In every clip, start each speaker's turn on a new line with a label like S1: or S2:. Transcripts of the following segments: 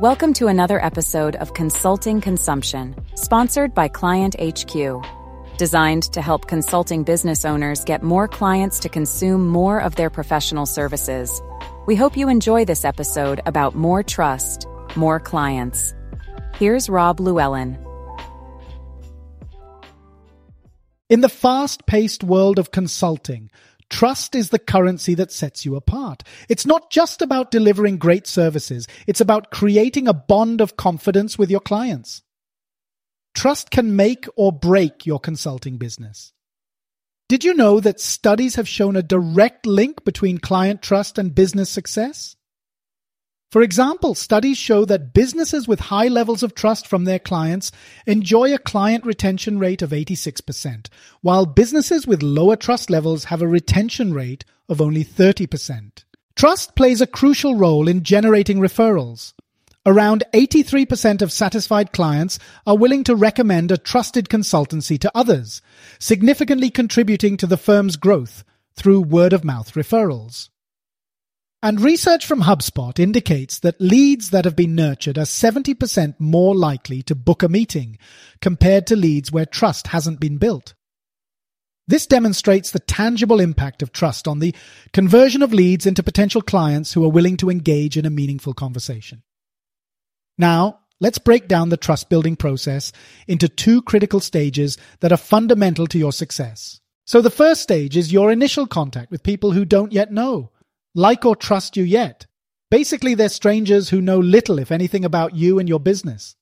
S1: Welcome to another episode of Consulting Consumption, sponsored by Client HQ. Designed to help consulting business owners get more clients to consume more of their professional services. We hope you enjoy this episode about more trust, more clients. Here's Rob Llewellyn.
S2: In the fast paced world of consulting, Trust is the currency that sets you apart. It's not just about delivering great services. It's about creating a bond of confidence with your clients. Trust can make or break your consulting business. Did you know that studies have shown a direct link between client trust and business success? For example, studies show that businesses with high levels of trust from their clients enjoy a client retention rate of 86%, while businesses with lower trust levels have a retention rate of only 30%. Trust plays a crucial role in generating referrals. Around 83% of satisfied clients are willing to recommend a trusted consultancy to others, significantly contributing to the firm's growth through word of mouth referrals. And research from HubSpot indicates that leads that have been nurtured are 70% more likely to book a meeting compared to leads where trust hasn't been built. This demonstrates the tangible impact of trust on the conversion of leads into potential clients who are willing to engage in a meaningful conversation. Now, let's break down the trust building process into two critical stages that are fundamental to your success. So the first stage is your initial contact with people who don't yet know like or trust you yet. Basically, they're strangers who know little, if anything, about you and your business.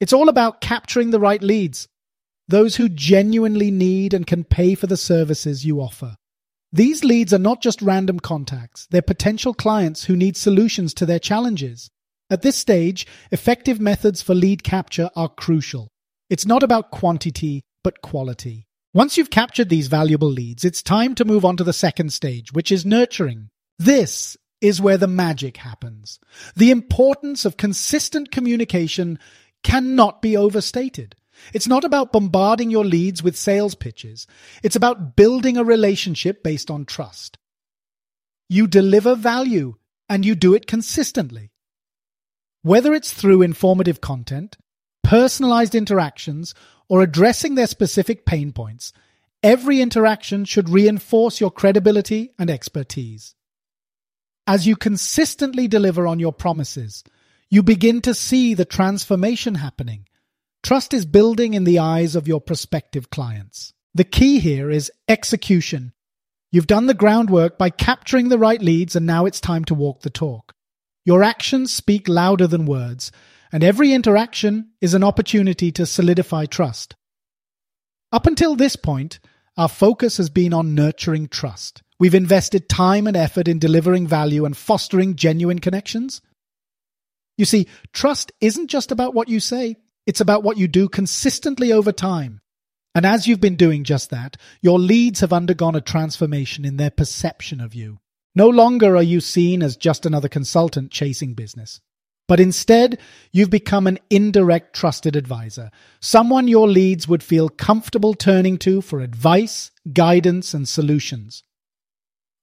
S2: It's all about capturing the right leads, those who genuinely need and can pay for the services you offer. These leads are not just random contacts, they're potential clients who need solutions to their challenges. At this stage, effective methods for lead capture are crucial. It's not about quantity, but quality. Once you've captured these valuable leads, it's time to move on to the second stage, which is nurturing. This is where the magic happens. The importance of consistent communication cannot be overstated. It's not about bombarding your leads with sales pitches. It's about building a relationship based on trust. You deliver value and you do it consistently. Whether it's through informative content, personalized interactions, or addressing their specific pain points, every interaction should reinforce your credibility and expertise. As you consistently deliver on your promises, you begin to see the transformation happening. Trust is building in the eyes of your prospective clients. The key here is execution. You've done the groundwork by capturing the right leads, and now it's time to walk the talk. Your actions speak louder than words, and every interaction is an opportunity to solidify trust. Up until this point, our focus has been on nurturing trust. We've invested time and effort in delivering value and fostering genuine connections. You see, trust isn't just about what you say, it's about what you do consistently over time. And as you've been doing just that, your leads have undergone a transformation in their perception of you. No longer are you seen as just another consultant chasing business. But instead, you've become an indirect trusted advisor, someone your leads would feel comfortable turning to for advice, guidance, and solutions.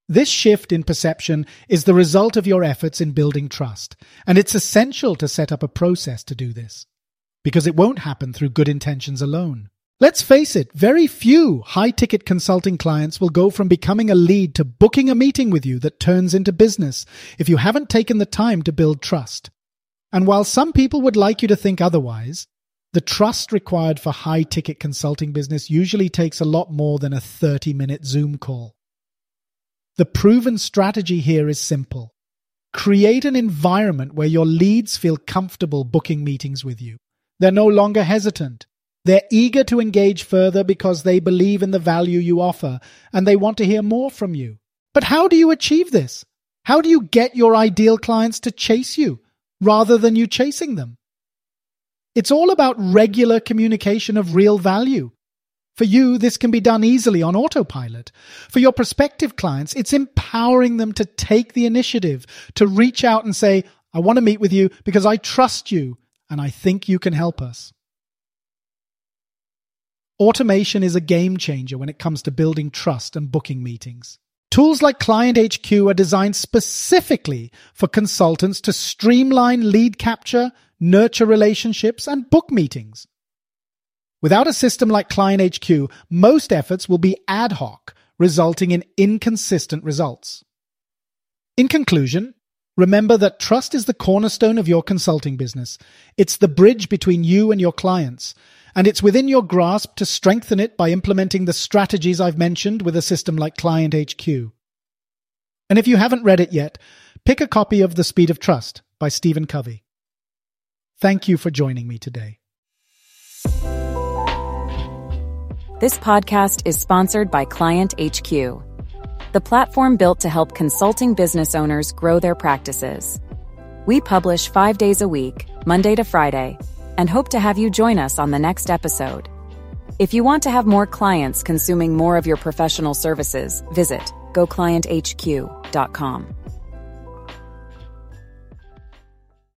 S2: This shift in perception is the result of your efforts in building trust, and it's essential to set up a process to do this, because it won't happen through good intentions alone. Let's face it, very few high ticket consulting clients will go from becoming a lead to booking a meeting with you that turns into business if you haven't taken the time to build trust. And while some people would like you to think otherwise, the trust required for high ticket consulting business usually takes a lot more than a 30 minute Zoom call. The proven strategy here is simple. Create an environment where your leads feel comfortable booking meetings with you. They're no longer hesitant. They're eager to engage further because they believe in the value you offer and they want to hear more from you. But how do you achieve this? How do you get your ideal clients to chase you? Rather than you chasing them. It's all about regular communication of real value. For you, this can be done easily on autopilot. For your prospective clients, it's empowering them to take the initiative to reach out and say, I want to meet with you because I trust you and I think you can help us. Automation is a game changer when it comes to building trust and booking meetings. Tools like Client HQ are designed specifically for consultants to streamline lead capture, nurture relationships, and book meetings. Without a system like Client HQ, most efforts will be ad hoc, resulting in inconsistent results. In conclusion, remember that trust is the cornerstone of your consulting business. It's the bridge between you and your clients, and it's within your grasp to strengthen it by implementing the strategies I've mentioned with a system like Client HQ. And if you haven't read it yet, pick a copy of The Speed of Trust by Stephen Covey. Thank you for joining me today.
S1: This podcast is sponsored by Client HQ, the platform built to help consulting business owners grow their practices. We publish five days a week, Monday to Friday, and hope to have you join us on the next episode. If you want to have more clients consuming more of your professional services, visit goclienthq.com.